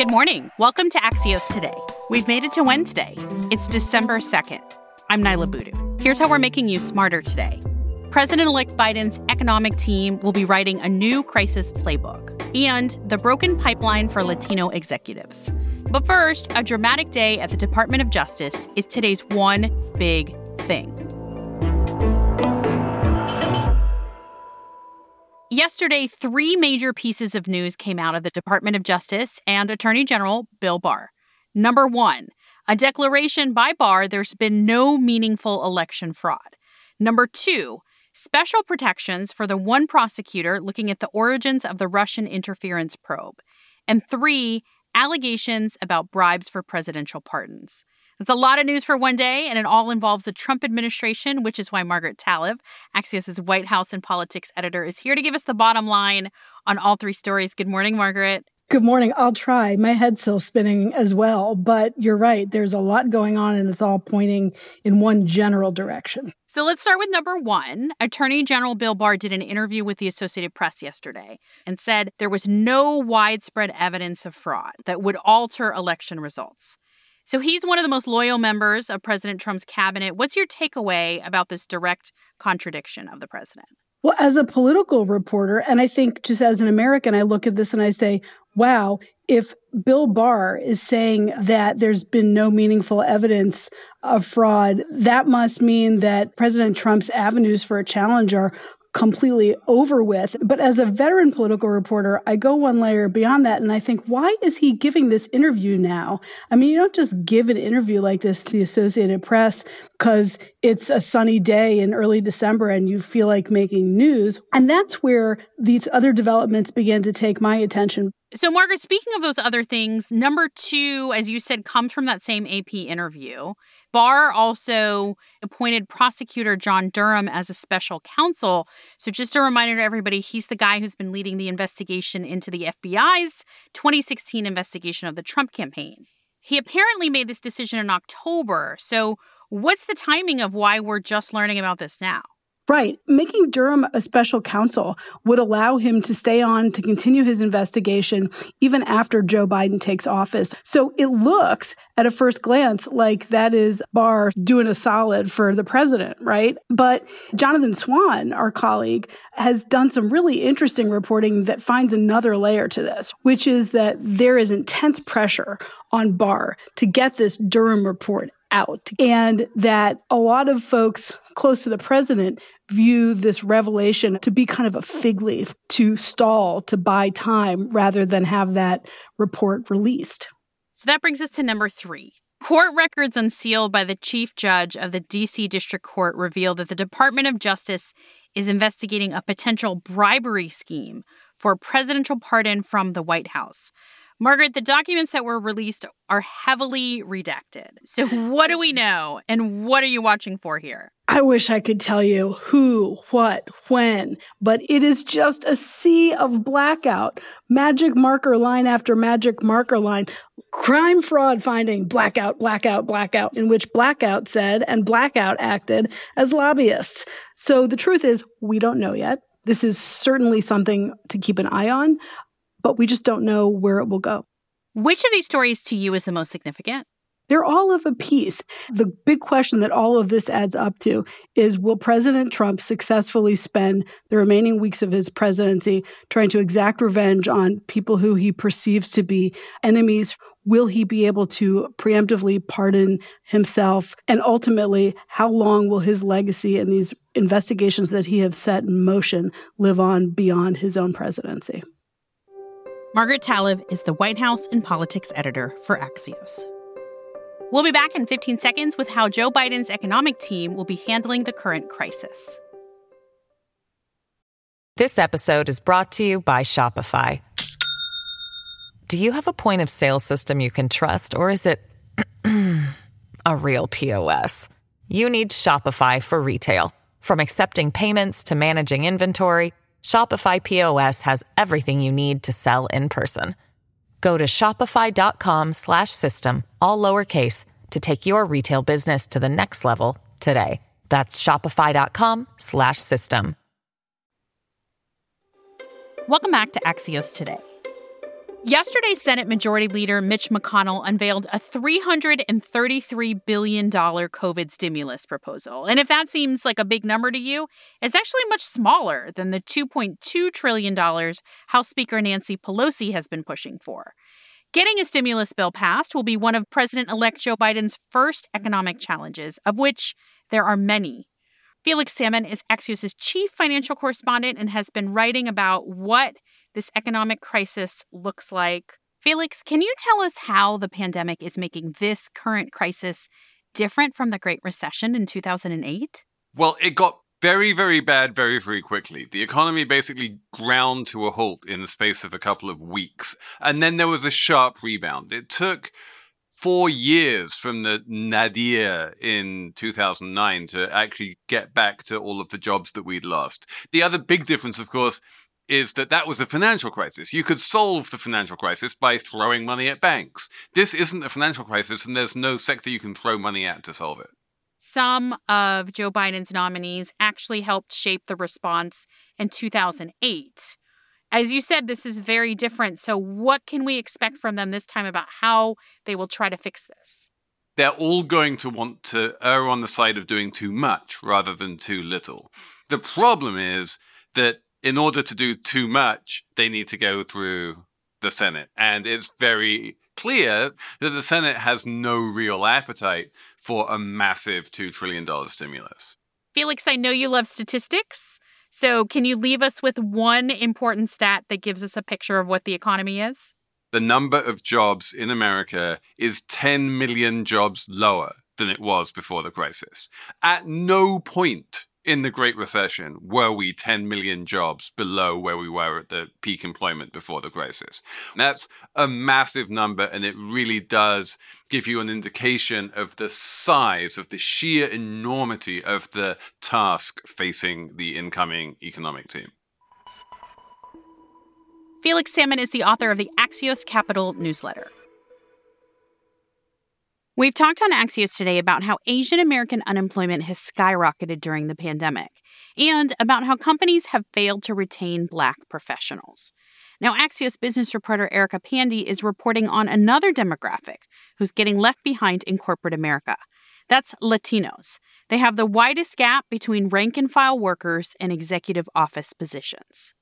Good morning. Welcome to Axios Today. We've made it to Wednesday. It's December 2nd. I'm Niala Boodhoo. Here's how we're making you smarter today. President elect Biden's economic team will be writing a new crisis playbook and the broken pipeline for Latino executives. But first, a dramatic day at the Department of Justice is today's one big thing. Yesterday, three major pieces of news came out of the Department of Justice and Attorney General Bill Barr. Number one, a declaration by Barr there's been no meaningful election fraud. Number two, special protections for the one prosecutor looking at the origins of the Russian interference probe. And three, allegations about bribes for presidential pardons. It's a lot of news for one day, and it all involves the Trump administration, which is why Margaret Talev, Axios' White House and politics editor, is here to give us the bottom line on all three stories. Good morning, Margaret. Good morning. I'll try. My head's still spinning as well, but you're right. There's a lot going on, and it's all pointing in one general direction. So let's start with number one. Attorney General Bill Barr did an interview with the Associated Press yesterday and said there was no widespread evidence of fraud that would alter election results. So he's one of the most loyal members of President Trump's cabinet. What's your takeaway about this direct contradiction of the president? Well, as a political reporter, and I think just as an American, I look at this and I say, wow, if Bill Barr is saying that there's been no meaningful evidence of fraud, that must mean that President Trump's avenues for a challenge are completely over with. But as a veteran political reporter, I go one layer beyond that and I think, why is he giving this interview now? I mean, you don't just give an interview like this to the Associated Press because it's a sunny day in early December and you feel like making news. And that's where these other developments began to take my attention. So, Margaret, speaking of those other things, number two, as you said, comes from that same AP interview. Barr also appointed prosecutor John Durham as a special counsel. So, just a reminder to everybody, he's the guy who's been leading the investigation into the FBI's 2016 investigation of the Trump campaign. He apparently made this decision in October. So, what's the timing of why we're just learning about this now? Right. Making Durham a special counsel would allow him to stay on to continue his investigation even after Joe Biden takes office. So it looks at a first glance like that is Barr doing a solid for the president, right? But Jonathan Swan, our colleague, has done some really interesting reporting that finds another layer to this, which is that there is intense pressure on Barr to get this Durham report out. And that a lot of folks close to the president view this revelation to be kind of a fig leaf to stall, to buy time, rather than have that report released. So that brings us to number three. Court records unsealed by the chief judge of the D.C. District Court reveal that the Department of Justice is investigating a potential bribery scheme for a presidential pardon from the White House. Margaret, the documents that were released are heavily redacted. So, what do we mm-hmm. know and what are you watching for here? I wish I could tell you who, what, when, but it is just a sea of blackout. Magic marker line after magic marker line. Crime fraud finding blackout, blackout, blackout, in which blackout said and blackout acted as lobbyists. So the truth is, we don't know yet. This is certainly something to keep an eye on but we just don't know where it will go. Which of these stories to you is the most significant? They're all of a piece. The big question that all of this adds up to is will President Trump successfully spend the remaining weeks of his presidency trying to exact revenge on people who he perceives to be enemies? Will he be able to preemptively pardon himself? And ultimately, how long will his legacy and these investigations that he has set in motion live on beyond his own presidency? Margaret Talev is the White House and politics editor for Axios. We'll be back in 15 seconds with how Joe Biden's economic team will be handling the current crisis. This episode is brought to you by Shopify. Do you have a point of sale system you can trust, or is it a real POS? You need Shopify for retail. From accepting payments to managing inventory, Shopify POS has everything you need to sell in person. Go to shopify.com/system all lowercase to take your retail business to the next level today. That's shopify.com/system. Welcome back to Axios today. Yesterday, Senate Majority Leader Mitch McConnell unveiled a $333 billion COVID stimulus proposal. And if that seems like a big number to you, it's actually much smaller than the $2.2 trillion House Speaker Nancy Pelosi has been pushing for. Getting a stimulus bill passed will be one of President elect Joe Biden's first economic challenges, of which there are many. Felix Salmon is Axios' chief financial correspondent and has been writing about what this economic crisis looks like. Felix, can you tell us how the pandemic is making this current crisis different from the Great Recession in 2008? Well, it got very, very bad very, very quickly. The economy basically ground to a halt in the space of a couple of weeks. And then there was a sharp rebound. It took four years from the nadir in 2009 to actually get back to all of the jobs that we'd lost. The other big difference, of course, is that that was a financial crisis. You could solve the financial crisis by throwing money at banks. This isn't a financial crisis, and there's no sector you can throw money at to solve it. Some of Joe Biden's nominees actually helped shape the response in 2008. As you said, this is very different. So, what can we expect from them this time about how they will try to fix this? They're all going to want to err on the side of doing too much rather than too little. The problem is that in order to do too much, they need to go through the Senate. And it's very clear that the Senate has no real appetite for a massive $2 trillion stimulus. Felix, I know you love statistics. So, can you leave us with one important stat that gives us a picture of what the economy is? The number of jobs in America is 10 million jobs lower than it was before the crisis. At no point in the Great Recession were we 10 million jobs below where we were at the peak employment before the crisis. That's a massive number, and it really does give you an indication of the size, of the sheer enormity of the task facing the incoming economic team. Felix Salmon is the author of the Axios Capital newsletter. We've talked on Axios today about how Asian American unemployment has skyrocketed during the pandemic and about how companies have failed to retain Black professionals. Now, Axios business reporter Erica Pandey is reporting on another demographic who's getting left behind in corporate America. That's Latinos. They have the widest gap between rank and file workers and executive office positions.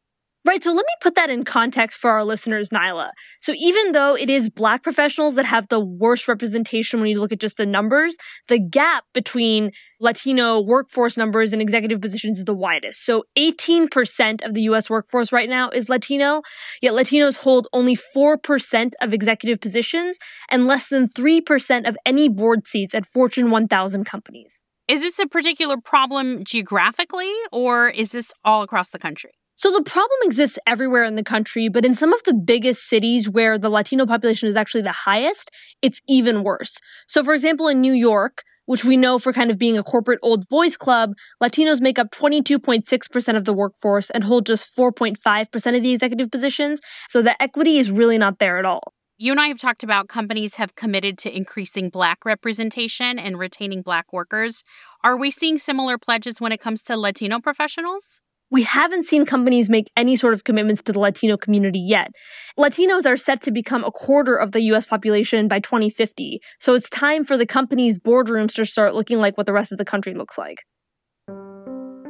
Right. So let me put that in context for our listeners, Niala. So even though it is Black professionals that have the worst representation when you look at just the numbers, the gap between Latino workforce numbers and executive positions is the widest. So 18% of the US workforce right now is Latino, yet Latinos hold only 4% of executive positions and less than 3% of any board seats at Fortune 1000 companies. Is this a particular problem geographically, or is this all across the country? So the problem exists everywhere in the country, but in some of the biggest cities where the Latino population is actually the highest, it's even worse. So, for example, in New York, which we know for kind of being a corporate old boys club, Latinos make up 22.6% of the workforce and hold just 4.5% of the executive positions. So the equity is really not there at all. You and I have talked about companies have committed to increasing Black representation and retaining Black workers. Are we seeing similar pledges when it comes to Latino professionals? We haven't seen companies make any sort of commitments to the Latino community yet. Latinos are set to become a quarter of the US population by 2050, so it's time for the companies' boardrooms to start looking like what the rest of the country looks like.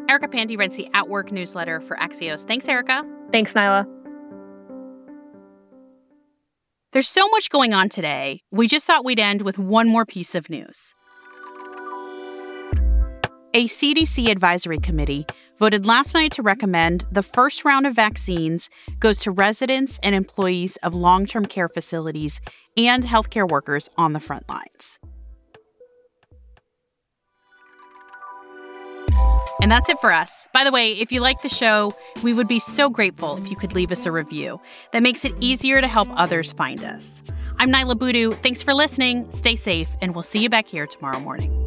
Erica Pandey writes the At Work newsletter for Axios. Thanks, Erica. Thanks, Niala. There's so much going on today. We just thought we'd end with one more piece of news. A CDC advisory committee voted last night to recommend the first round of vaccines goes to residents and employees of long term care facilities and healthcare workers on the front lines. And that's it for us. By the way, if you like the show, we would be so grateful if you could leave us a review. That makes it easier to help others find us. I'm Niala Boodhoo. Thanks for listening. Stay safe, and we'll see you back here tomorrow morning.